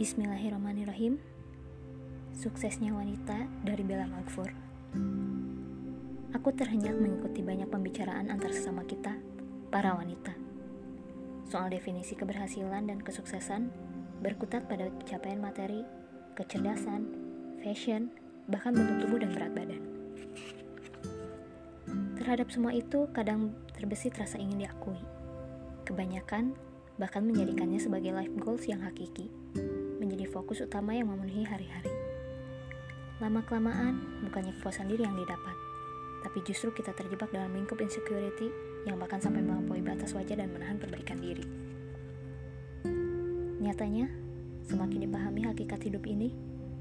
Bismillahirrahmanirrahim. Suksesnya wanita dari Bella Magfur. Aku terhenyak mengikuti banyak pembicaraan antar sesama kita, para wanita. Soal definisi keberhasilan dan kesuksesan berkutat pada pencapaian materi, kecerdasan, fashion, bahkan bentuk tubuh dan berat badan. Terhadap semua itu kadang terbesit rasa ingin diakui. Kebanyakan bahkan menjadikannya sebagai life goals yang hakiki, fokus utama yang memenuhi hari-hari. Lama-kelamaan, bukannya kepuasan diri yang didapat, tapi justru kita terjebak dalam lingkup insecurity yang bahkan sampai melampaui batas wajah dan menahan perbaikan diri. Nyatanya, semakin dipahami hakikat hidup ini,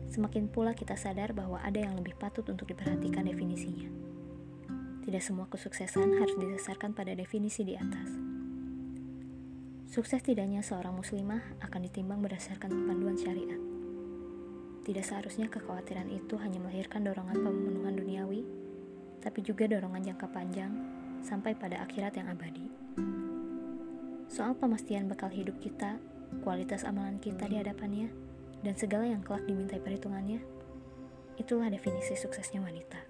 semakin pula kita sadar bahwa ada yang lebih patut untuk diperhatikan definisinya. Tidak semua kesuksesan harus didasarkan pada definisi di atas. Sukses tidaknya seorang muslimah akan ditimbang berdasarkan panduan syariat. Tidak seharusnya kekhawatiran itu hanya melahirkan dorongan pemenuhan duniawi, tapi juga dorongan jangka panjang sampai pada akhirat yang abadi. Soal pemastian bekal hidup kita, kualitas amalan kita di hadapannya, dan segala yang kelak dimintai perhitungannya, itulah definisi suksesnya wanita.